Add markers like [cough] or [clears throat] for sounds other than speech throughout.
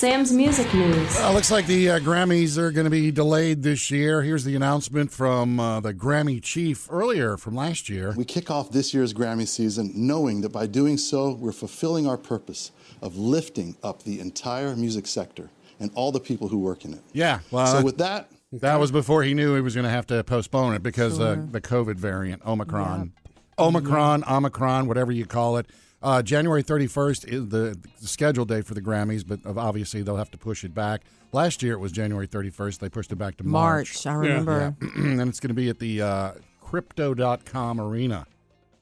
Sam's Music News. Uh, looks like the uh, Grammys are going to be delayed this year. Here's the announcement from uh, the Grammy chief earlier from last year. We kick off this year's Grammy season knowing that by doing so, we're fulfilling our purpose of lifting up the entire music sector and all the people who work in it. Yeah, well, so with that, that was before he knew he was going to have to postpone it because uh, the COVID variant, Omicron. Omicron, Omicron, whatever you call it. Uh, January 31st is the, the scheduled date for the Grammys, but obviously they'll have to push it back. Last year it was January 31st. They pushed it back to March. March, I remember. [clears throat] and it's going to be at the uh, Crypto.com Arena,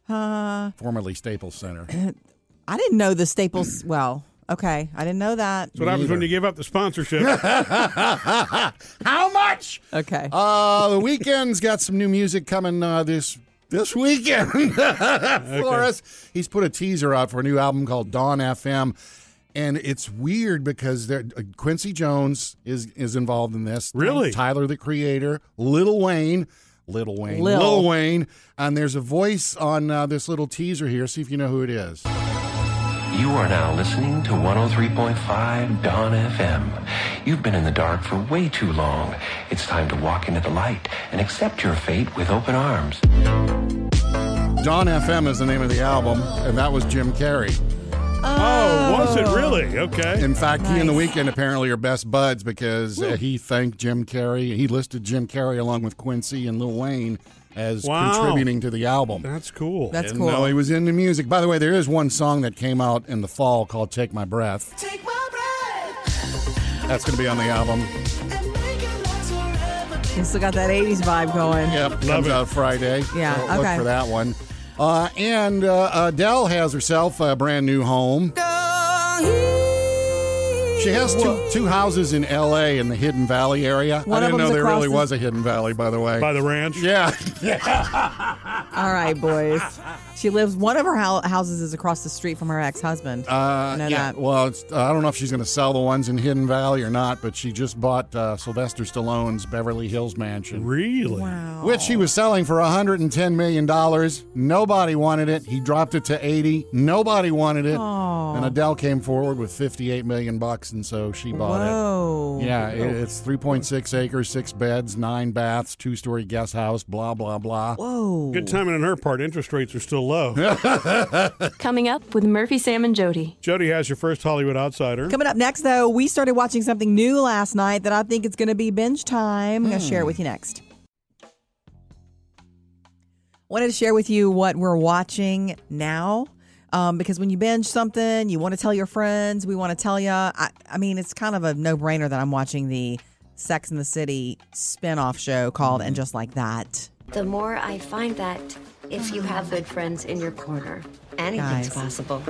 Uh, formerly Staples Center. [clears throat] I didn't know the Staples. [clears throat] Well, okay, I didn't know that. That's what happens when you give up the sponsorship. [laughs] How much? Okay. Uh, the Weeknd's got some new music coming uh, this this weekend [laughs] for us. He's put a teaser out for a new album called Dawn FM. And it's weird because there, uh, Quincy Jones is is involved in this. Really? Tyler the Creator, Little Wayne, Little Wayne, Lil. Wayne, and there's a voice on uh, this little teaser here. See if you know who it is. You are now listening to 103.5 Dawn FM. You've been in the dark for way too long. It's time to walk into the light and accept your fate with open arms. Dawn FM is the name of the album, and that was Jim Carrey. oh, was it really? Okay. In fact, he and the Weeknd apparently are best buds because uh, he thanked Jim Carrey. He listed Jim Carrey along with Quincy and Lil Wayne as Wow. contributing to the album. That's cool. That's Didn't cool. know he was into music. By the way, there is one song that came out in the fall called "Take My Breath." Take my breath That's going to be on the album. and make it last forever. You still got that '80s vibe going. Yep, comes it. out Friday. Yeah, So look for that one. Uh, and uh, Adele has herself a brand new home. She has two, two houses in L.A. in the Hidden Valley area. One I didn't know them's there across really the- was a Hidden Valley, by the way. By the ranch. yeah, [laughs] All right, boys. She lives. One of her hou- houses is across the street from her ex-husband. Uh, I yeah. that. Well, it's, uh, I don't know if she's going to sell the ones in Hidden Valley or not, but she just bought uh, Sylvester Stallone's Beverly Hills mansion, Really? Wow. which he was selling for 110 million dollars. Nobody wanted it. He dropped it to 80. Nobody wanted it. Aw. And Adele came forward with 58 million bucks, and so she bought Whoa. it. Yeah, oh. it, it's 3.6 acres, six beds, nine baths, two-story guest house. Blah blah blah. Whoa. Good timing on her part. Interest rates are still low. [laughs] Coming up with Murphy, Sam, and Jody. Jody has your first Hollywood outsider. Coming up next, though, we started watching something new last night that I think it's going to be binge time. I'm going to share it with you next. Wanted to share with you what we're watching now. Um, because when you binge something, you want to tell your friends. We want to tell you. I, I mean, it's kind of a no brainer that I'm watching the Sex in the City spin-off show called And Just Like That. The more I find that if you have good friends in your corner, anything's Guys. possible.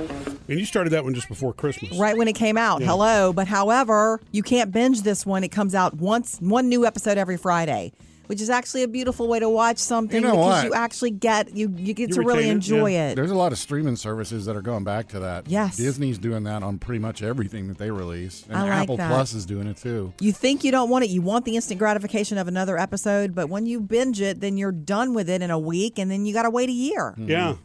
And you started that one just before Christmas. right when it came out. Hello, but however, you can't binge this one. It comes out once, one new episode every Friday, which is actually a beautiful way to watch something You know because what? you actually get you you get You to really retain it, enjoy yeah. it. There's a lot of streaming services that are going back to that. Yes. Disney's doing that on pretty much everything that they release, and I like Apple that. Plus is doing it too. You think you don't want it, you want the instant gratification of another episode, but when you binge it, then you're done with it in a week, and then you got to wait a year. Yeah.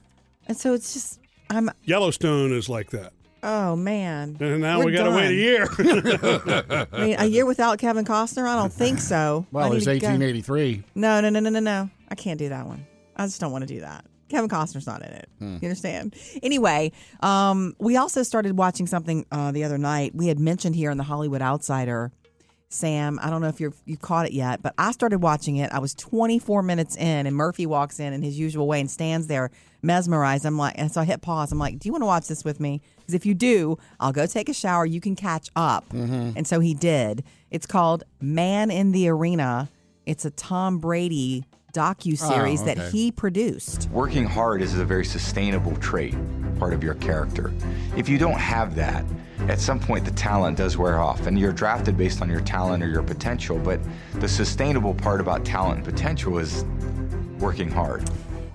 And so it's just, I'm, Yellowstone is like that. Oh man. And now We're we got to wait a year. [laughs] [laughs] I mean, a year without Kevin Costner? I don't think so. Well, I need it's 1883. No, no, no, no, no, no. I can't do that one. I just don't want to do that. Kevin Costner's not in it. You understand? Anyway, um, we also started watching something uh, the other night. We had mentioned here in the Hollywood Outsider. Sam, I don't know if you're you caught it yet, but I started watching it. I was 24 minutes in, and Murphy walks in in his usual way and stands there mesmerized. I'm like, and so I hit pause. I'm like, "Do you want to watch this with me? Because if you do, I'll go take a shower. You can catch up." Mm-hmm. And so he did. It's called Man in the Arena. It's a Tom Brady docu series Oh, that he produced. Working hard is a very sustainable trait, part of your character. If you don't have that, at some point the talent does wear off, and you're drafted based on your talent or your potential. But the sustainable part about talent and potential is working hard.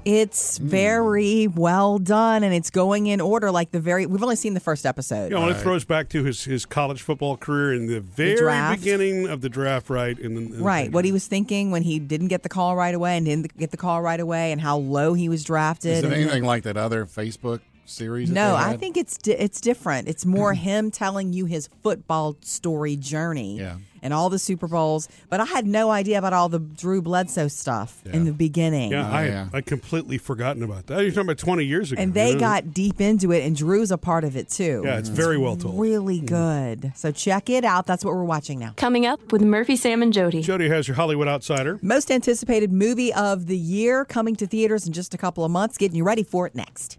It's very well done, and it's going in order. Like the very, we've only seen the first episode. You know, and it throws back to his, his college football career in the very draft. beginning of the draft, right? In the, in Right, what he was thinking when he didn't get the call right away and didn't get the call right away, and how low he was drafted. Is it anything like that other Facebook series? No, I think it's di- it's different. It's more [clears throat] him telling you his football story journey Yeah. and all the Super Bowls. But I had no idea about all the Drew Bledsoe stuff in the beginning. Yeah, I yeah. I completely forgotten about that. You're talking about 20 years ago. And they you know? got deep into it, and Drew's a part of it too. Yeah, it's very well told. Really hmm. good. So check it out. That's what we're watching now. Coming up with Murphy, Sam, and Jody. Jody has your Hollywood Outsider. Most anticipated movie of the year coming to theaters in just a couple of months. Getting you ready for it next.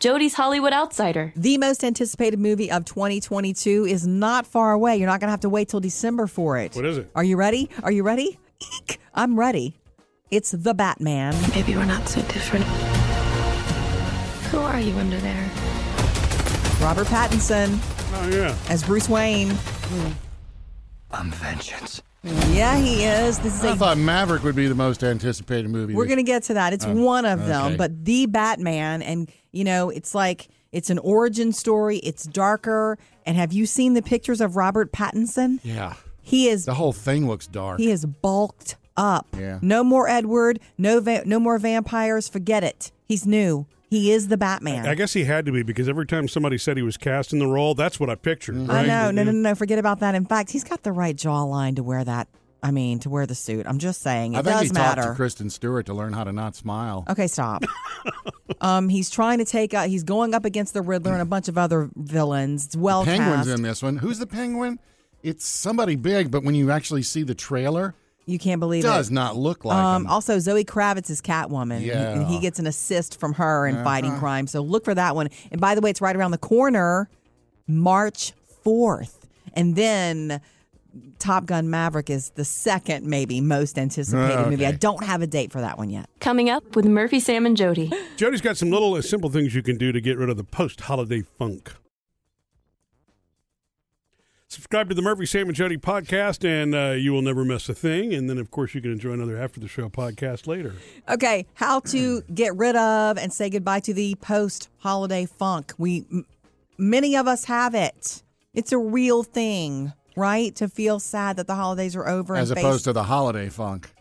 Jody's Hollywood Outsider. The most anticipated movie of 2022 is not far away. You're not going to have to wait till December for it. What is it? Are you ready? Are you ready? Eek. I'm ready. It's The Batman. Maybe we're not so different. Who are you under there? Robert Pattinson Oh, yeah. as Bruce Wayne. I'm vengeance. Yeah, he is. This is I a thought Maverick would be the most anticipated movie. We're going to get to that. It's oh, one of them, okay. but the Batman, and you know, it's like it's an origin story. It's darker. And have you seen the pictures of Robert Pattinson? Yeah. He is The whole thing looks dark. he is bulked up. Yeah. No more Edward. No va- no more vampires. Forget it. He's new. He is the Batman. I guess he had to be because every time somebody said he was cast in the role, that's what I pictured. Mm-hmm. I know. No, no, no, no. Forget about that. In fact, he's got the right jawline to wear that. I mean, to wear the suit. I'm just saying. It I think does he talked matter. to Kristen Stewart to learn how to not smile. Okay, stop. [laughs] um, he's trying to take out. He's going up against the Riddler and a bunch of other villains. It's well Penguin's cast. in this one. Who's the penguin? It's somebody big, but when you actually see the trailer, You can't believe it does not look like Um, him. also, Zoe Kravitz is Catwoman, and he- and he gets an assist from her in fighting Uh-huh. crime. So look for that one. And by the way, it's right around the corner, March fourth, and then Top Gun Maverick is the second, maybe most anticipated movie. I don't have a date for that one yet. Coming up with Murphy, Sam, and Jody. Jody's got some little uh, simple things you can do to get rid of the post holiday funk. Subscribe to the Murphy, Sam, and Jody podcast, and uh, you will never miss a thing. And then, of course, you can enjoy another After the Show podcast later. Okay, how to get rid of and say goodbye to the post-holiday funk. We m- many of us have it. It's a real thing, right? To feel sad that the holidays are over as and face- opposed to the holiday funk.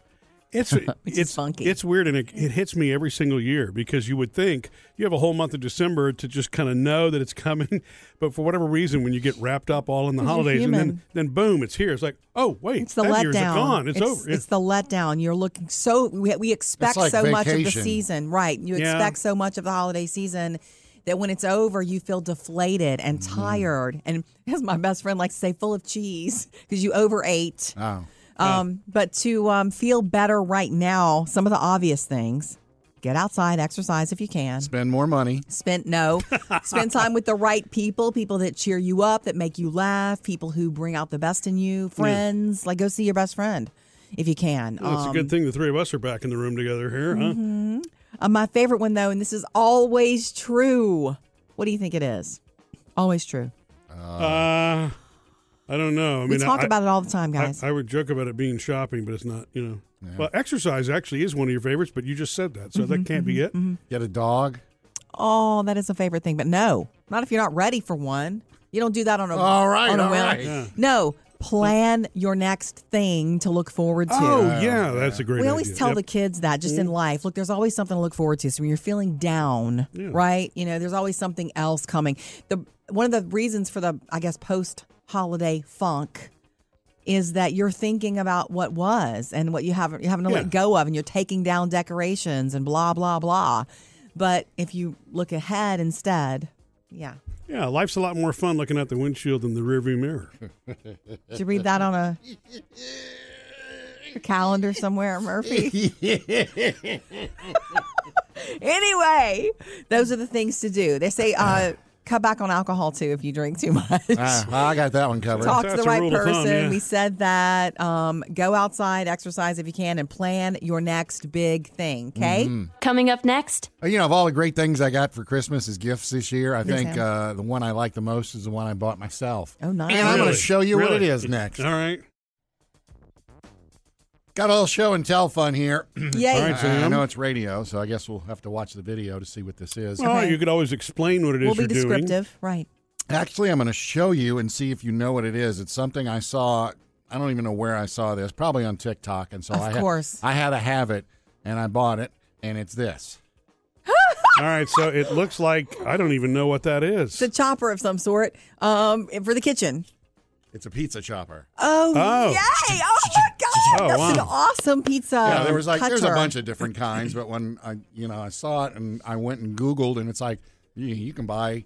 [laughs] It's it's funky. It's weird, and it, it hits me every single year because you would think you have a whole month of December to just kind of know that it's coming, [laughs] but for whatever reason, when you get wrapped up all in the holidays, and then then boom, it's here. It's like, oh wait, It's the that year's letdown. gone. It's, over. It's the letdown. You're looking so we, we expect like so much of the season, right? You Yeah. expect so much of the holiday season that when it's over, you feel deflated and Mm-hmm. tired. And as my best friend likes to say, full of cheese because you overate. Oh. Um, but to um, feel better right now, some of the obvious things: get outside, exercise if you can. Spend more money. Spend no, [laughs] spend time with the right people, people that cheer you up, that make you laugh, people who bring out the best in you, friends. Like go see your best friend if you can. Well, it's a Um, good thing the three of us are back in the room together here, huh? Mm-hmm. uh, my favorite one though, and this is always true. What do you think it is? Always true. Uh, I don't know. I we mean, talk I, about it all the time, guys. I would joke about it being shopping, but it's not. You know, well, exercise actually is one of your favorites, but you just said that, so Mm-hmm, that can't be mm-hmm, it. Mm-hmm. Get a dog. oh, that is a favorite thing, but no, not if you're not ready for one. You don't do that on a All right, on a all whim. right. Yeah. No, plan your next thing to look forward to. Oh yeah, that's a great. Thing. We always idea. tell Yep. the kids that just in mm-hmm. life. Look, there's always something to look forward to. So when you're feeling down, right? You know, there's always something else coming. The one of the reasons for the I guess post holiday funk is that you're thinking about what was and what you haven't you haven't Yeah. let go of, and you're taking down decorations and blah blah blah. But if you look ahead instead, yeah. Yeah, life's a lot more fun looking at the windshield than the rearview mirror. Did you read that on a, a [laughs] calendar somewhere, Murphy? [laughs] [laughs] anyway, those are the things to do. They say uh, cut back on alcohol too if you drink too much. Ah, I got that one covered. Talk to the right person. thumb, yeah. We said that. Um, go outside, exercise if you can, and plan your next big thing. Okay. Mm-hmm. Coming up next, You know, of all the great things I got for Christmas as gifts this year, I think uh, the one I like the most is the one I bought myself. Oh, nice. And I'm going to show you what it is next. All right. Got a little show and tell fun here. [clears throat] Yay. All right, I Sam. know it's radio, so I guess we'll have to watch the video to see what this is. Well, Okay. you could always explain what it is We'll be you're doing. descriptive. Right. Actually, I'm going to show you and see if you know what it is. It's something I saw. I don't even know where I saw this. Probably on TikTok. And so Of I had- course. I had to have it, and I bought it, and it's this. All right, so it looks like I don't even know what that is. It's a chopper of some sort um, for the kitchen. It's a pizza chopper. Oh, Oh. yay! Oh my God, [laughs] Oh, that's an awesome pizza. Yeah, there was like there's a bunch of different kinds, but when I you know I saw it and I went and Googled and it's like you, you can buy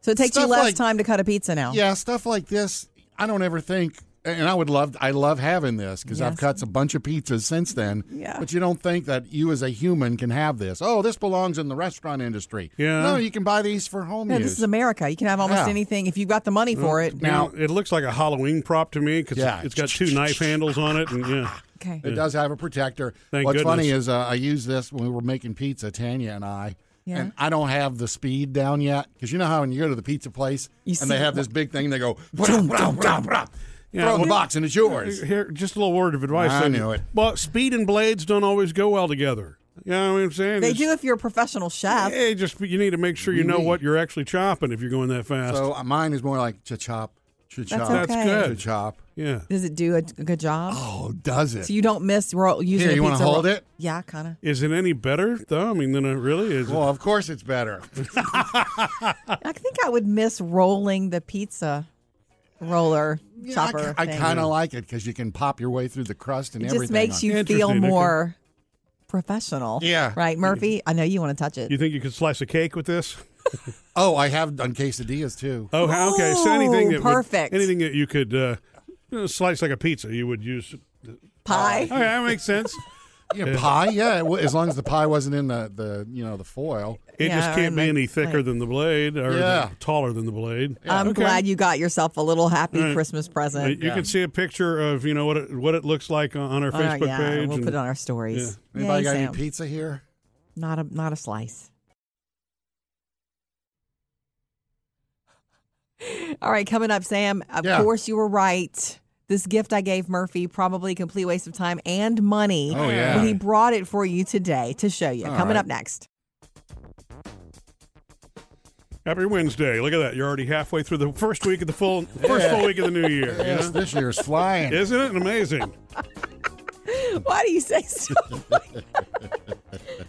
So it takes you less like- time to cut a pizza now. yeah stuff like this. I don't ever think, and I would love I love having this because I've cut a bunch of pizzas since then. Yeah. but you don't think that you as a human can have this. Oh, this belongs in the restaurant industry. Yeah. no, you can buy these for home No, use. this is America. You can have almost Yeah. anything if you've got the money for it. now it looks like a Halloween prop to me because Yeah. it's got two knife handles on it, and yeah, [laughs] Okay. It does have a protector. Thank What's funny is uh, I used this when we were making pizza, Tanya and I. Yeah. And I don't have the speed down yet because you know how when you go to the pizza place You and they have this big thing, they go "Brah, brah, brah, brah." Yeah, throw in the box and it's yours. Here, just a little word of advice. I then. knew it. Well, speed and blades don't always go well together. You know what I'm saying? They It's- do if you're a professional chef. Hey, just you need to make sure you know what you're actually chopping if you're going that fast. So uh, mine is more like cha chop, cha chop, That's okay. good. cha chop. yeah. Does it do a, a good job? Oh, does it? So you don't miss roll, using Here, you wanna pizza hold roll- it? Yeah, kind of. Is it any better though? I mean, than it really is. well, of course it's better. [laughs] I think I would miss rolling the pizza roller chopper. I, thing. kind of like it because you can pop your way through the crust and It everything. just makes on you feel more professional. Yeah. Right, Murphy? I know you want to touch it. you think you could slice a cake with this? [laughs] Oh, I have done quesadillas too. Oh, how- okay. So anything Ooh, that would- perfect. anything that you could uh, slice like a pizza, you would use. Pie. Okay, that makes sense. Yeah, pie. Yeah, well, as long as the pie wasn't in the, the you know the foil. It Yeah, just or can't be like- any thicker like- than the blade, or Yeah. taller than the blade. I'm Okay. glad you got yourself a little happy Right. Christmas Uh, present. You can see a picture of you know what it, what it looks like on, on our All right, Facebook yeah, page. we'll and- put it on our stories. Anybody Yay, got Sam. any pizza here? Not a not a slice. All right, coming up, Sam. Of Yeah. course, you were right. This gift I gave Murphy probably a complete waste of time and money. Oh, yeah. But he brought it for you today to show you. All coming right. up next. Happy Wednesday! Look at that. You're already halfway through the first week of the full first full week of the new year. you Yes, know? this year's flying. Isn't it amazing? [laughs] Why do you say so? [laughs]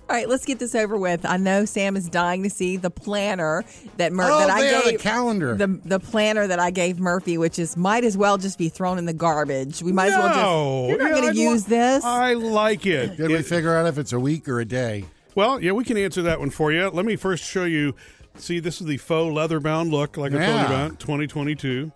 All right, let's get this over with. I know Sam is dying to see the planner that Mur- oh, that I there, gave the calendar. the the planner that I gave Murphy, which is might as well just be thrown in the garbage. We might as well No. just. You're not Yeah, going I'd to use li- this. I like it. Did we figure out if it's a week or a day? Well, yeah, we can answer that one for you. Let me first show you. See, this is the faux leather bound look, like I told you about, 2022.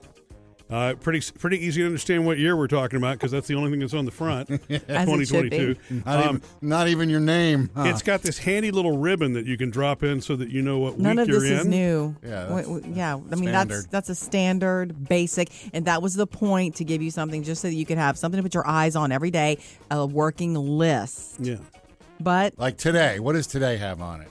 Uh, pretty pretty easy to understand what year we're talking about because that's the only thing that's on the front. [laughs] As it should be. Not, Um, even, your name. huh? It's got this handy little ribbon that you can drop in so that you know what None week you're in. None of this is new. Yeah, W- that's w- yeah. I mean, that's that's a standard, basic, and that was the point to give you something just so that you could have something to put your eyes on every day, a working list. Yeah. But like today. What does today have on it?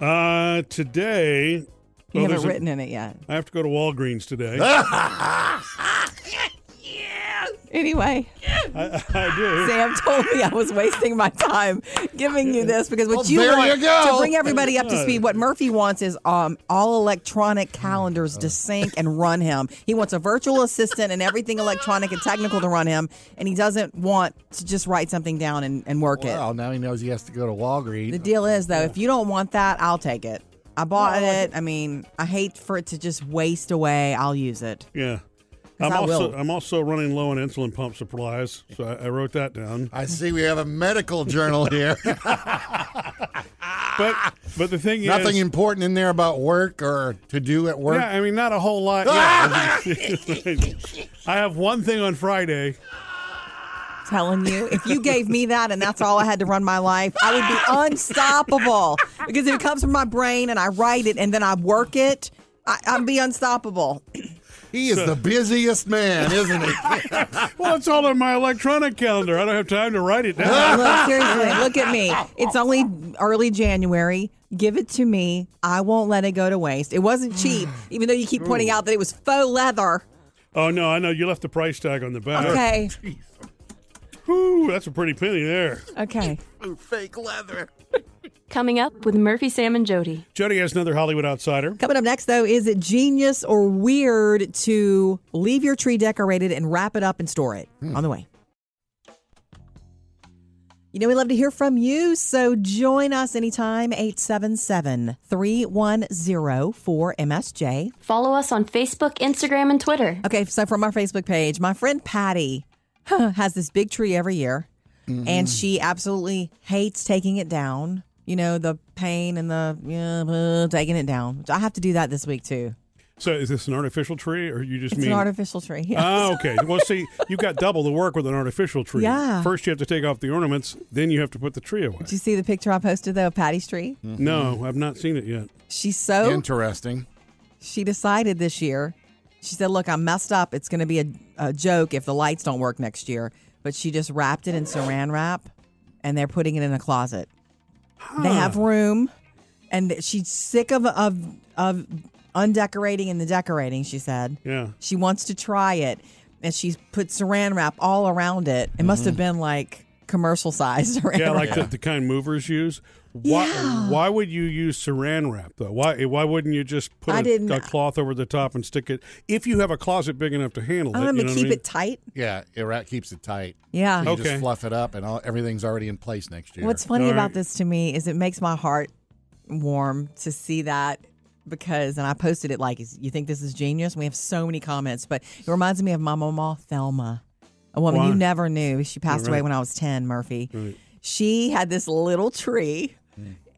Uh, today. You well, haven't there's a- written in it yet. I have to go to Walgreens today. [laughs] Anyway, I, I do. Sam told me I was wasting my time giving you this because what Well, you there want you go. to bring everybody up to speed. What Murphy wants is um, all electronic calendars to sync and run him. He wants a virtual assistant and everything electronic and technical to run him, and he doesn't want to just write something down and, and work it. Well, now he knows he has to go to Walgreens. The deal is though, if you don't want that, I'll take it. I bought it. I mean, I hate for it to just waste away. I'll use it. Yeah. I'm I also will. I'm also running low on insulin pump supplies, so I, I wrote that down. I see we have a medical journal here. [laughs] But but the thing is Nothing is, important in there about work or to do at work. yeah, I mean not a whole lot. Yeah. [laughs] [laughs] I have one thing on Friday. Telling you. If you gave me that and that's all I had to run my life, I would be unstoppable. Because if it comes from my brain and I write it and then I work it, I, I'd be unstoppable. He is the busiest man, isn't he? [laughs] Well, it's all on my electronic calendar. I don't have time to write it down. Look, seriously, look at me. It's only early January. Give it to me. I won't let it go to waste. It wasn't cheap, even though you keep pointing out that it was faux leather. Oh no, I know you left the price tag on the back. Okay. [laughs] Whew, that's a pretty penny there. Okay. Fake leather. [laughs] Coming up with Murphy, Sam, and Jody. Jody has another Hollywood outsider. Coming up next, though, is it genius or weird to leave your tree decorated and wrap it up and store it? Hmm. On the way. You know, we love to hear from you, so join us anytime, 877 310 4MSJ. Follow us on Facebook, Instagram, and Twitter. Okay, so from our Facebook page, my friend Patty [laughs] has this big tree every year, and mm-hmm. she absolutely hates taking it down. You know, the pain and the yeah, uh, taking it down. I have to do that this week too. So is this an artificial tree, or you just It's mean? an artificial tree. yes. Oh, okay. Well, see, you've got double the work with an artificial tree. Yeah. First, you have to take off the ornaments, then you have to put the tree away. Did you see the picture I posted though of Patty's tree? Mm-hmm. No, I've not seen it yet. She's so Interesting. she decided this year. She said, "Look, I'm messed up. It's going to be a, a joke if the lights don't work next year." But she just wrapped it in Saran wrap, and they're putting it in a closet. They have room, and she's sick of of of undecorating and the decorating. She said, Yeah. she wants to try it, and she's put Saran wrap all around it. It must mm-hmm. have been like commercial size [laughs] Saran Yeah, like the, the kind movers use. Why, Yeah. why would you use saran wrap though? Why why wouldn't you just put I a, didn't- a cloth over the top and stick it? If you have a closet big enough to handle I it, want you them know to what I keep mean? it tight. Yeah, it ra- keeps it tight. Yeah. You Okay. just fluff it up, and all, everything's already in place next year. What's funny All about right. this to me is it makes my heart warm to see that because, and I posted it like, you think this is genius? We have so many comments, but it reminds me of my mama, Thelma, a woman Why? you never knew. She passed away when I was 10, Murphy. Right. She had this little tree.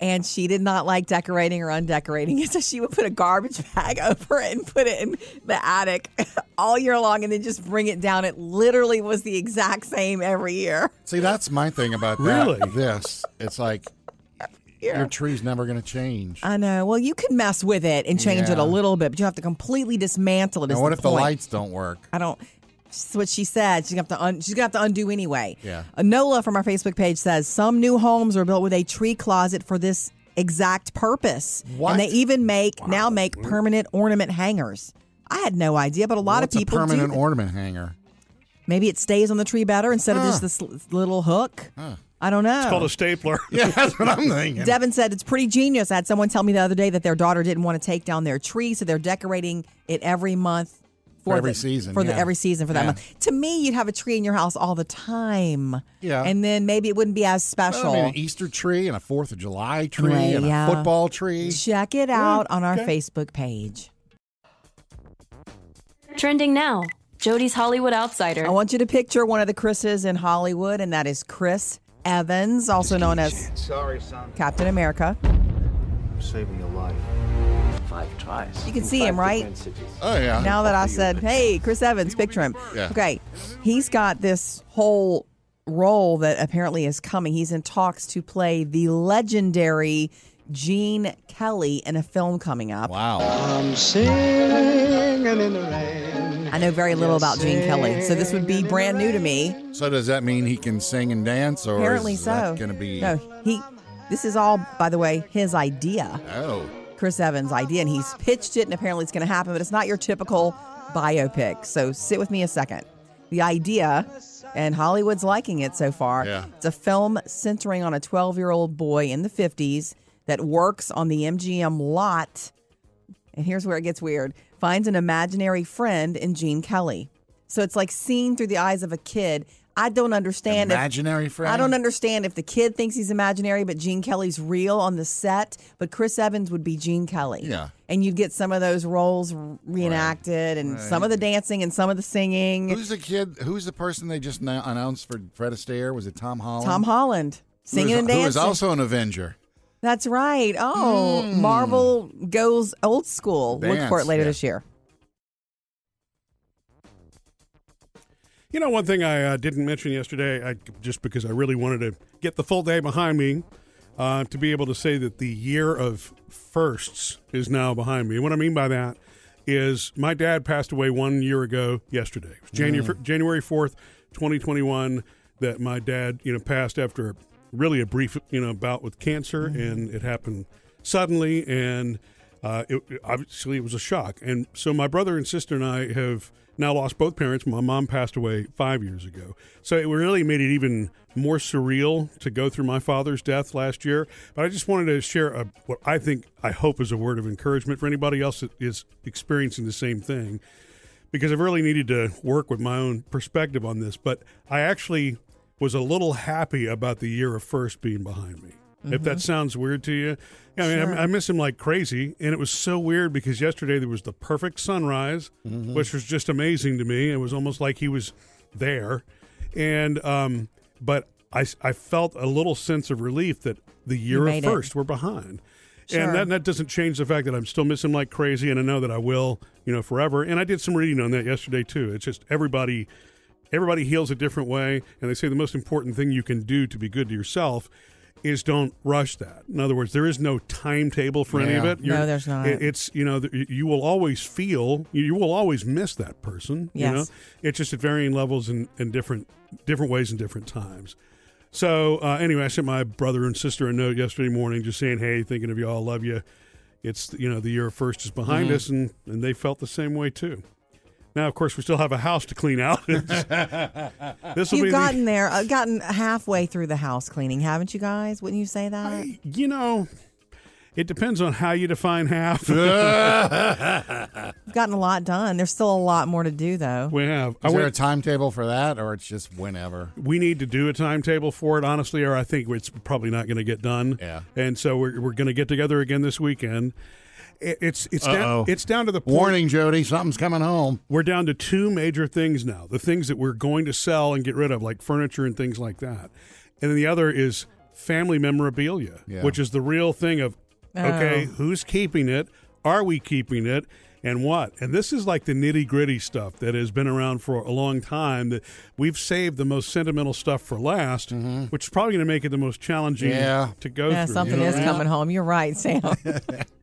And she did not like decorating or undecorating it, [laughs] so she would put a garbage bag [laughs] over it and put it in the attic [laughs] all year long, and then just bring it down. It literally was the exact same every year. See, that's my thing about that. Really? This, it's like Yeah. your tree's never going to change. I know. Well, you can mess with it and change it a little bit, but you have to completely dismantle it. Now, what the if the lights don't work? I don't. That's what she said. She's gonna have to. Un, she's gonna have to undo anyway. Yeah. Uh, Nola from our Facebook page says some new homes are built with a tree closet for this exact purpose, What? and they even make now make permanent ornament hangers. I had no idea, but a lot What's of people a do permanent ornament hanger. Maybe it stays on the tree better instead of just this l- little hook. I don't know. It's called a stapler. [laughs] Yeah, that's what I'm thinking. Devin said it's pretty genius. I had someone tell me the other day that their daughter didn't want to take down their tree, so they're decorating it every month For every the, season, For the every season for that Yeah. month. To me, you'd have a tree in your house all the time. Yeah. and then maybe it wouldn't be as Well, special. I mean, an Easter tree and a Fourth of July tree Right, and yeah. a football tree. Check it out on our Facebook page. Trending now Jody's Hollywood Outsider. I want you to picture one of the Chris's in Hollywood, and that is Chris Evans, also known as Sorry, son. Captain America. I'm saving your life. Five tries. You can see him, right? Oh yeah. Now that I said, hey, Chris Evans, picture him. Yeah. Okay. He's got this whole role that apparently is coming. He's in talks to play the legendary Gene Kelly in a film coming up. wow. I'm singing in the rain. I know very little about Gene Kelly, so this would be brand new to me. So does that mean he can sing and dance, or Apparently is so. that going to be? No, he. This is all, by the way, his idea. Oh, Chris Evans' idea, and he's pitched it, and apparently it's going to happen, but it's not your typical biopic. So sit with me a second. The idea, and Hollywood's liking it so far. Yeah. It's a film centering on a 12 year old boy in the 50s that works on the MGM lot. And here's where it gets weird finds an imaginary friend in Gene Kelly. So it's like seen through the eyes of a kid. I don't understand if imaginary friend. I don't understand if the kid thinks he's imaginary, but Gene Kelly's real on the set. But Chris Evans would be Gene Kelly. Yeah. And you'd get some of those roles reenacted and some of the dancing and some of the singing. Who's the kid? Who's the person they just now announced for Fred Astaire? Was it Tom Holland? Tom Holland singing and dancing. Who is also an Avenger. That's right. Oh, hmm. Marvel goes old school. Look for it. Later yeah. this year. You know, one thing I uh, didn't mention yesterday, I, just because I really wanted to get the full day behind me, uh, to be able to say that the year of firsts is now behind me. And what I mean by that is my dad passed away one year ago yesterday. It was January, January 4th, 2021, that my dad, you know, passed after really a brief, you know, bout with cancer, and it happened suddenly, and uh, it- obviously it was a shock. And so my brother and sister and I have now lost both parents. My mom passed away five years ago, so it really made it even more surreal to go through my father's death last year. But I just wanted to share a, what I think I hope is a word of encouragement for anybody else that is experiencing the same thing because I've really needed to work with my own perspective on this. But I actually was a little happy about the year of first being behind me. If that sounds weird to you, Yeah, I mean, Sure. I, I miss him like crazy, and it was so weird because yesterday there was the perfect sunrise, which was just amazing to me. It was almost like he was there, and um, but I I felt a little sense of relief that the year of made it. first we're behind. Sure. And that, that doesn't change the fact that I'm still missing like crazy, and I know that I will, you know, forever. And I did some reading on that yesterday too. It's just everybody, everybody heals a different way, and they say the most important thing you can do to be good to yourself is don't rush that. In other words, there is no timetable for any of Yeah. it. No, there's not. it's you know you will always feel you will always miss that person. You know, Yes. it's just at varying levels and different different ways and different times. So uh, anyway, I sent my brother and sister a note yesterday morning, just saying, "Hey, thinking of you all, love you." It's you know the year of first is behind Mm-hmm. us, and and they felt the same way too. Now, of course, we still have a house to clean out. [laughs] this will be You've the- gotten there, uh, gotten halfway through the house cleaning, haven't you guys? Wouldn't you say that? you know, it depends on how you define half. [laughs] We've gotten a lot done. There's still a lot more to do, though. we have. I Is there a timetable for that, or it's just whenever? we need to do a timetable for it, honestly, or I think it's probably not going to get done. Yeah. And so we're, we're going to get together again this weekend. It, it's it's down, it's down to the point. Warning, Jody, something's coming home. We're down to two major things now. The things that we're going to sell and get rid of, like furniture and things like that. And then the other is family memorabilia, Yeah. which is the real thing of okay, Oh. who's keeping it? Are we keeping it? And what? And this is like the nitty gritty stuff that has been around for a long time. That we've saved the most sentimental stuff for last, which is probably going to make it the most challenging Mm-hmm. Yeah. to go Yeah, through. something you know? is coming home. You're right, Sam. [laughs]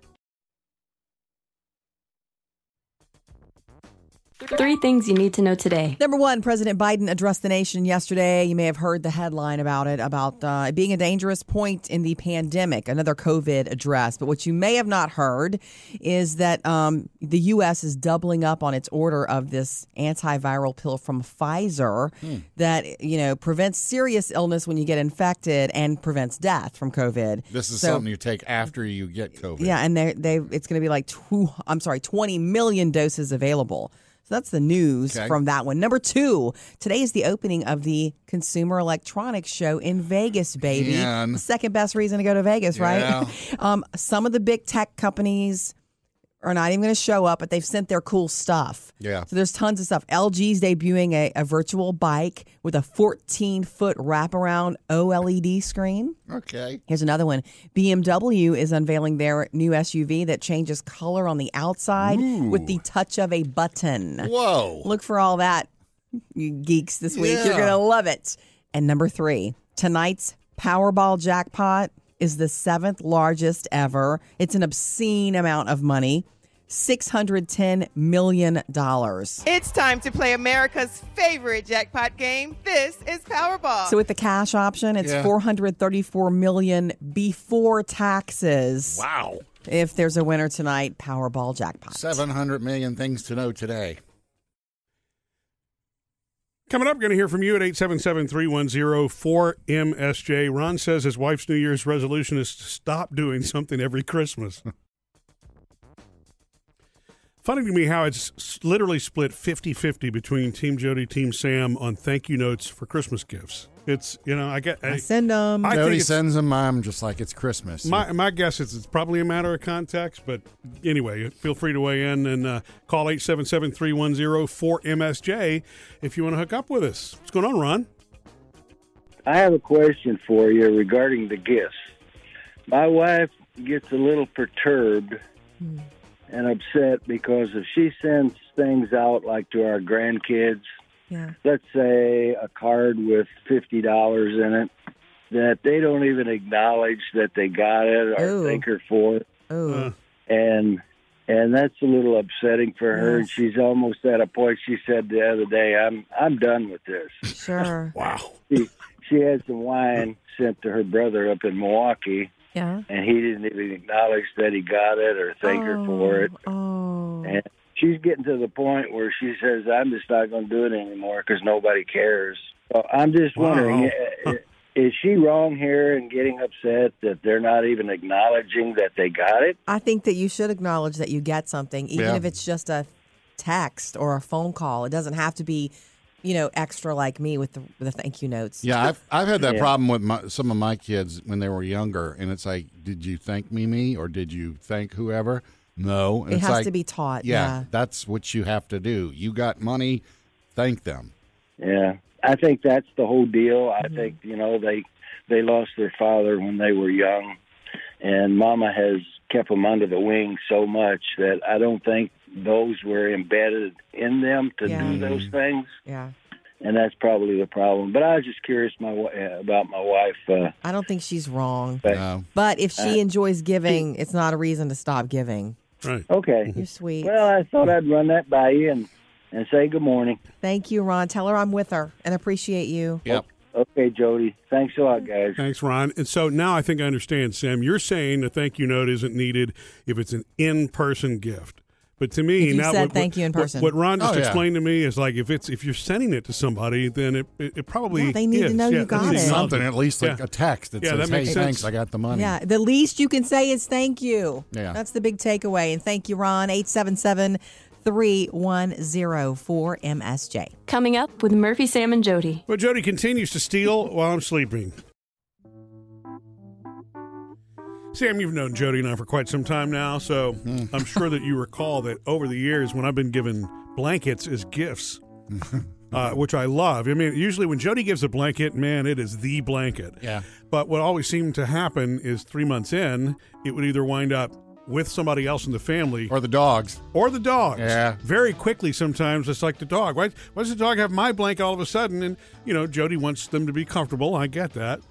Three things you need to know today. Number one, President Biden addressed the nation yesterday. You may have heard the headline about it, about uh, being a dangerous point in the pandemic, another COVID address. But what you may have not heard is that um, the U.S. is doubling up on its order of this antiviral pill from Pfizer that, you know, prevents serious illness when you get infected and prevents death from COVID. This is So- something you take after you get COVID. yeah, and they they it's going to be like two. I'm sorry, 20 million doses available. So that's the news Okay. from that one. Number two, today is the opening of the Consumer Electronics Show in Vegas, baby. Man. Second best reason to go to Vegas, right? [laughs] Um, some of the big tech companies are not even going to show up, but they've sent their cool stuff. Yeah. So there's tons of stuff. LG's debuting a, a virtual bike with a 14 foot wraparound OLED screen. Okay. Here's another one. BMW is unveiling their new SUV that changes color on the outside with the touch of a button. Whoa. Look for all that, you geeks, this week. You're going to love it. And number three, tonight's Powerball jackpot is the seventh largest ever. It's an obscene amount of money $610 million. It's time to play America's favorite jackpot game. This is Powerball. So with the cash option, it's Yeah. 434 million before taxes. Wow. If there's a winner tonight, Powerball jackpot. 700 million things to know today. Coming up, going to hear from you at 877-310-4MSJ. Ron says his wife's New Year's resolution is to stop doing something every Christmas. [laughs] Funny to me how it's literally split 50-50 between Team Jody, Team Sam on thank you notes for Christmas gifts. It's, you know, I get... I send them. I Jody sends them. I'm just like, it's Christmas. My, my guess is it's probably a matter of context, but anyway, feel free to weigh in and uh, call 877-310-4MSJ if you want to hook up with us. What's going on, Ron? I have a question for you regarding the gifts. My wife gets a little perturbed and upset because if she sends things out like to our grandkids, Yeah. let's say a card with fifty dollars in it, that they don't even acknowledge that they got it or Ooh. thank her for it, Oh, Uh, and and that's a little upsetting for her. And Yes. she's almost at a point. She said the other day, "I'm I'm done with this." sure. wow. she, she had some wine sent to her brother up in Milwaukee, Yeah. and he didn't even acknowledge that he got it or thank her oh, for it. Oh. And she's getting to the point where she says, "I'm just not going to do it anymore because nobody cares." So I'm just wondering, i- [laughs] is she wrong here in getting upset that they're not even acknowledging that they got it? I think that you should acknowledge that you get something, even Yeah. if it's just a text or a phone call. It doesn't have to be you know, extra like me with the, the thank you notes. Yeah, I've I've had that Yeah. problem with my, some of my kids when they were younger, and it's like, did you thank Mimi or did you thank whoever? No, And It it's has like, to be taught, Yeah, yeah. that's what you have to do. You got money, thank them. Yeah, I think that's the whole deal. I Mm-hmm. think you know they they lost their father when they were young, and Mama has kept them under the wing so much that I don't think those were embedded in them to Yeah. do those things, Yeah. and that's probably the problem. But I was just curious my uh, about my wife. Uh, I don't think she's wrong. but, But if she Uh, enjoys giving, it's not a reason to stop giving. Right. Okay. You're sweet. Well, I thought I'd run that by you and and say good morning. Thank you, Ron. Tell her I'm with her and appreciate you. Yep. Okay, Jody. Thanks a lot, guys. Thanks, Ron. And so now I think I understand, Sam. You're saying a thank you note isn't needed if it's an in person gift. But to me, If you now said what, thank you in person. What, Ron just Oh, yeah. explained to me is like if it's if you're sending it to somebody, then it it, it probably Yeah, they need to is. know you got it. Something at least like Yeah. a text that Yeah, says, that makes "Hey, sense. thanks, I got the money." Yeah, the least you can say is thank you. Yeah. That's the big takeaway. And thank you, Ron. 877 310 4MSJ. Coming up with Murphy, Sam, and Jody. Well, Jody continues to steal while I'm sleeping. Sam, you've known Jody and I for quite some time now, so Hmm. I'm sure that you recall that over the years when I've been given blankets as gifts, [laughs] uh, which I love. I mean, usually when Jody gives a blanket, man, it is the blanket. Yeah. But what always seemed to happen is three months in, it would either wind up with somebody else in the family Or the dogs. or the dogs. Yeah. Very quickly sometimes it's like the dog. Why, why does the dog have my blanket all of a sudden? And, you know, Jody wants them to be comfortable. I get that.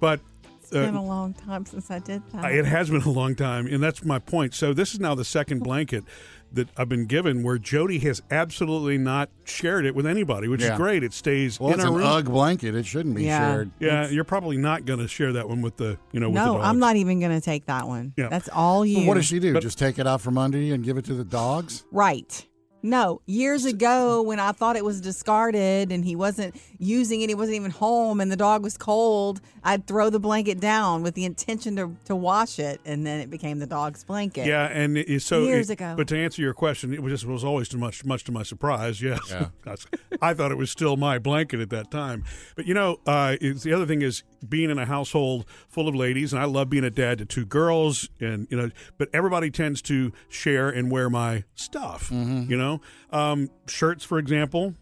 But It's been uh, a long time since I did that. it has been a long time. And that's my point. So this is now the second [laughs] blanket that I've been given where Jody has absolutely not shared it with anybody, which Yeah. is great. It stays Well, in it's our an room. UGG blanket. It shouldn't be Yeah. shared. yeah, you're probably not going to share that one with the, you know, with the no, dogs. I'm not even going to take that one. Yeah. That's all you. Well, what does she do? But- Just take it out from under you and give it to the dogs? Right. No, years ago when I thought it was discarded and he wasn't using it, he wasn't even home, and the dog was cold, I'd throw the blanket down with the intention to, to wash it, and then it became the dog's blanket. Yeah, and it, so Years it- ago. But to answer your question, it was just was always too much, much to my surprise. Yes, Yeah. [laughs] I thought it was still my blanket at that time. But you know, uh, it's, the other thing is being in a household full of ladies, and I love being a dad to two girls, and you know, but everybody tends to share and wear my stuff. You know, um, shirts, for example,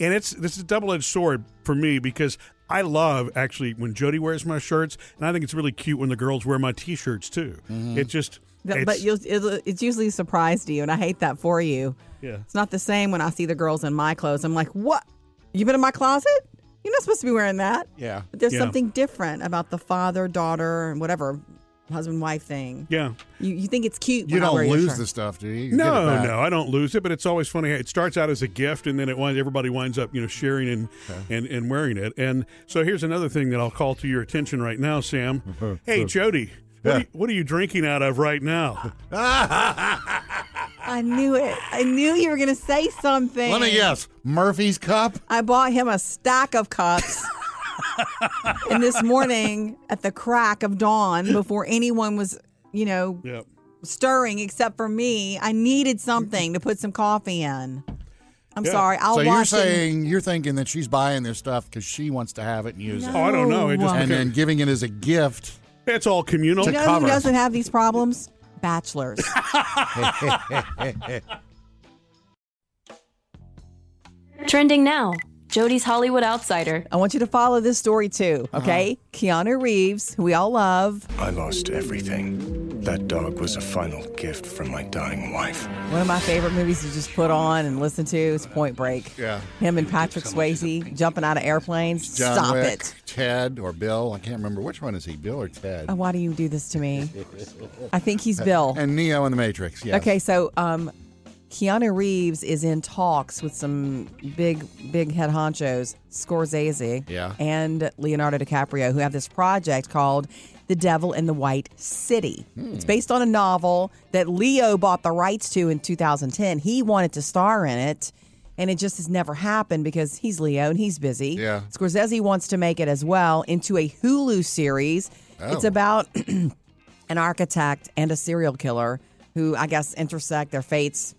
and it's this is a double edged sword for me because I love actually when Jody wears my shirts, and I think it's really cute when the girls wear my T-shirts too. It just it's- but you'll, it's usually a surprise to you, and I hate that for you. Yeah. It's not the same when I see the girls in my clothes. I'm like, what? You been in my closet? You're not supposed to be wearing that. Yeah. But there's Yeah. something different about the father, daughter, and whatever husband wife thing. yeah. You, you think it's cute. You when I wear don't lose the stuff, do you? You No, no, I don't lose it, but it's always funny. It starts out as a gift, and then it winds, everybody winds up, you know, sharing and, and and wearing it. And so here's another thing that I'll call to your attention right now, Sam. [laughs] hey, Jody, what, are you, what are you drinking out of right now? [laughs] I knew it. I knew you were going to say something. Let me guess. Murphy's Cup? I bought him a stack of cups. [laughs] and this morning at the crack of dawn, before anyone was, you know, Yep. stirring except for me, I needed something to put some coffee in. I'm Yeah. sorry. I'll so you're watch it. saying you're thinking that she's buying this stuff because she wants to have it and use it. Oh, I don't know. It just it, and became- then giving it as a gift. it's all communal. You know cover. who doesn't have these problems? Bachelors. [laughs] Trending now. Jody's Hollywood Outsider. I want you to follow this story too, okay? Uh-huh. Keanu Reeves, who we all love, I lost everything. That dog was a final gift from my dying wife. one of my favorite movies to just put on and listen to is Point Break. Yeah. Him and Patrick Swayze jumping out of airplanes. John Stop Wick, it. Ted or Bill. I can't remember which one is he, Bill or Ted. Oh, why do you do this to me? I think he's Bill. And Neo in the Matrix. Yes. Okay, so um, Keanu Reeves is in talks with some big, big head honchos, Scorsese, Yeah. and Leonardo DiCaprio, who have this project called The Devil in the White City. It's based on a novel that Leo bought the rights to in 2010. He wanted to star in it. And it just has never happened because he's Leo and he's busy. Yeah. Scorsese wants to make it as well into a Hulu series. It's Oh. about [clears throat] an architect and a serial killer who I guess intersect their fates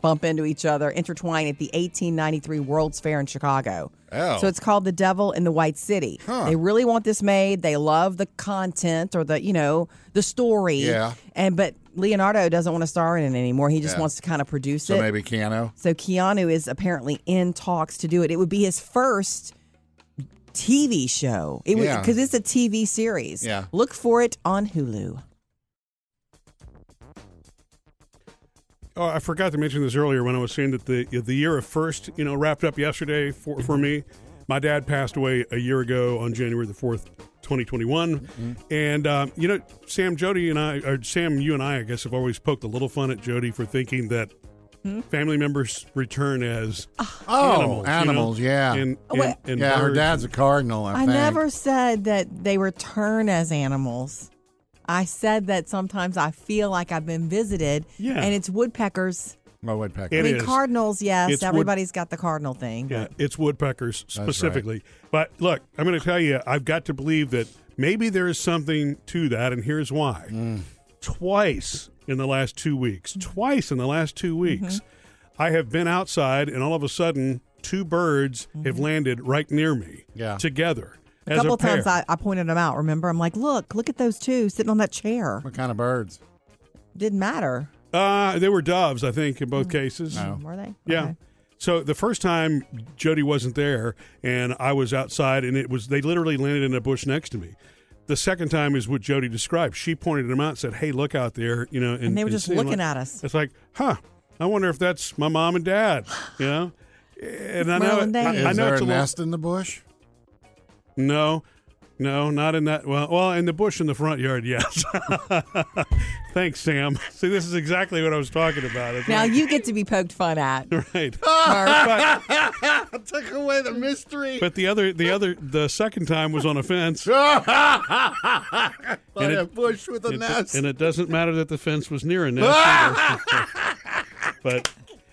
bump into each other, intertwine at the 1893 World's Fair in Chicago. Oh. So it's called The Devil in the White City. Huh. They really want this made. They love the content or the, you know, the story. Yeah. And but Leonardo doesn't want to star in it anymore. He just Yeah. wants to kind of produce So it. So maybe Keanu. So Keanu is apparently in talks to do it. It would be his first TV show. It Yeah. because it's a TV series. Yeah. Look for it on Hulu. Oh, I forgot to mention this earlier when I was saying that the the year of first, you know, wrapped up yesterday for, for me. My dad passed away a year ago on January the fourth, twenty twenty one, mm-hmm. and um, you know, Sam, Jody, and I, or Sam, you and I, I guess, have always poked a little fun at Jody for thinking that hmm? family members return as ah. Oh, animals, you know? yeah. and, wait. and, and yeah, her dad's a cardinal. I, I think. never said that they return as animals. I said that sometimes I feel like I've been visited, Yeah. and it's woodpeckers. Oh, woodpecker. It I mean, is. cardinals, yes, It's wood- everybody's got the cardinal thing. Yeah, but- it's woodpeckers specifically. But look, I'm going to tell you, I've got to believe that maybe there is something to that, and here's why. Mm. Twice in the last two weeks, twice in the last two Mm-hmm. weeks, I have been outside, and all of a sudden, two birds have landed right near me Yeah. together. A couple pair. times I, I pointed them out. Remember, I'm like, look, look at those two sitting on that chair. What kind of birds? Didn't matter. Uh, they were doves, I think, in both cases. No. Were they? Yeah. Okay. So the first time Jody wasn't there and I was outside and it was they literally landed in a bush next to me. The second time is what Jody described. She pointed them out and said, "Hey, look out there!" You know, and, And they were just looking like- at us. It's like, huh? I wonder if that's my mom and dad. You know, [sighs] and I know, Merlin I, I know there it's a a little, nest in the bush? No, no, not in that. Well, well, in the bush in the front yard, yes. [laughs] Thanks, Sam. See, this is exactly what I was talking about. It's Now like- you get to be poked fun at. [laughs] right. [laughs] Murph. Took away the mystery. But the other, the other, the second time was on a fence. By And a bush with a It- nest. and it doesn't matter that the fence was near a nest. but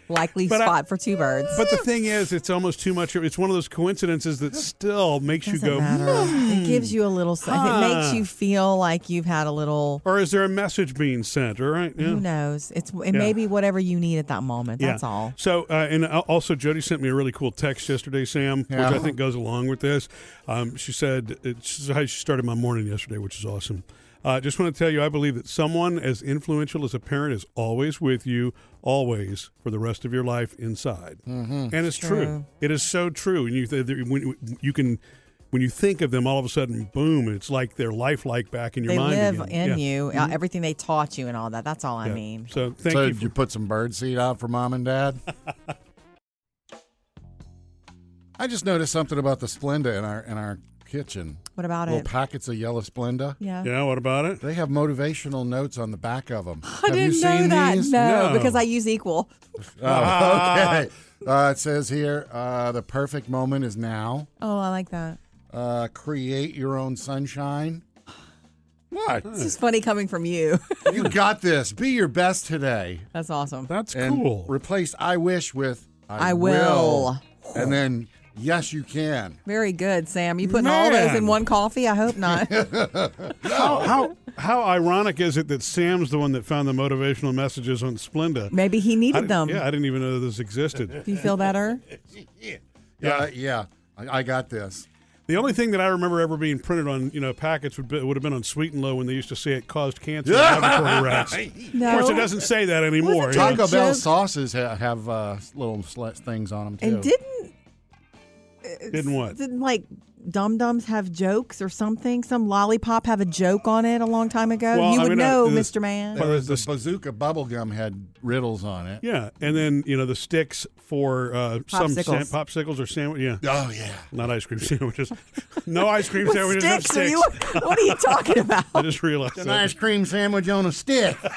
Likely But I- spot for two birds. but the thing is, it's almost too much. It's one of those coincidences that still makes you Doesn't go. matter. "Hmm." It gives you a little. It makes you feel like you've had a little. Or is there a message being sent? All right. Yeah. Who knows? It's it Yeah. may be whatever you need at that moment. That's yeah. all. So, uh, and also, Jody sent me a really cool text yesterday, Sam, Yeah. which I think goes along with this. Um, she said it's how she started my morning yesterday, which is awesome. Uh, just want to tell you, I believe that someone as influential as a parent is always with you, always for the rest of your life inside, mm-hmm. and it's true. True. It is so true. And you, th- th- when you can, when you think of them, all of a sudden, boom! It's like they're lifelike back in your They mind. live again. in Yeah. you. uh, everything they taught you and all that. That's all I mean. So thank so you. did you put some bird seed out for mom and dad? [laughs] I just noticed something about the Splenda in our in our kitchen. What about Little it? packets of yellow Splenda. Yeah. yeah. What about it? They have motivational notes on the back of them. [laughs] I have didn't you know seen that. these? No, No. because I use equal. Oh, [laughs] okay. Uh, it says here, uh, the perfect moment is now. Oh, I like that. Uh, create your own sunshine. What? It's just funny coming from you. [laughs] you got this. Be your best today. That's awesome. That's And cool. replace I wish with I, I will. And then yes you can. Very good, Sam. You putting all those in one coffee? I hope not. [laughs] How, how how ironic is it that Sam's the one that found the motivational messages on Splenda? Maybe he needed didn't- them. Yeah, I didn't even know this existed. Do you feel better? [laughs] Yeah, yeah. I, I got this. The only thing that I remember ever being printed on, you know, packets would be, would have been on Sweet and Low when they used to say it caused cancer in [laughs] laboratory rats. Of course, it doesn't say that anymore. Taco Bell sauces ha- have uh, little sl- things on them too. And didn't Didn't what? didn't like Dum Dums have jokes or something? Some lollipop have a joke on it a long time ago. Well, you I would mean, uh, know, this- Mr. Man. there was the- the bazooka bubble gum had riddles on it. Yeah, and then you know the sticks for uh, some Popsicles. popsicles or sandwich. Yeah, Oh yeah. not ice cream sandwiches. no ice cream [laughs] What sandwiches. have sticks are sticks. you? [laughs] What are you talking about? I just realized An that. ice cream sandwich on a stick. [laughs]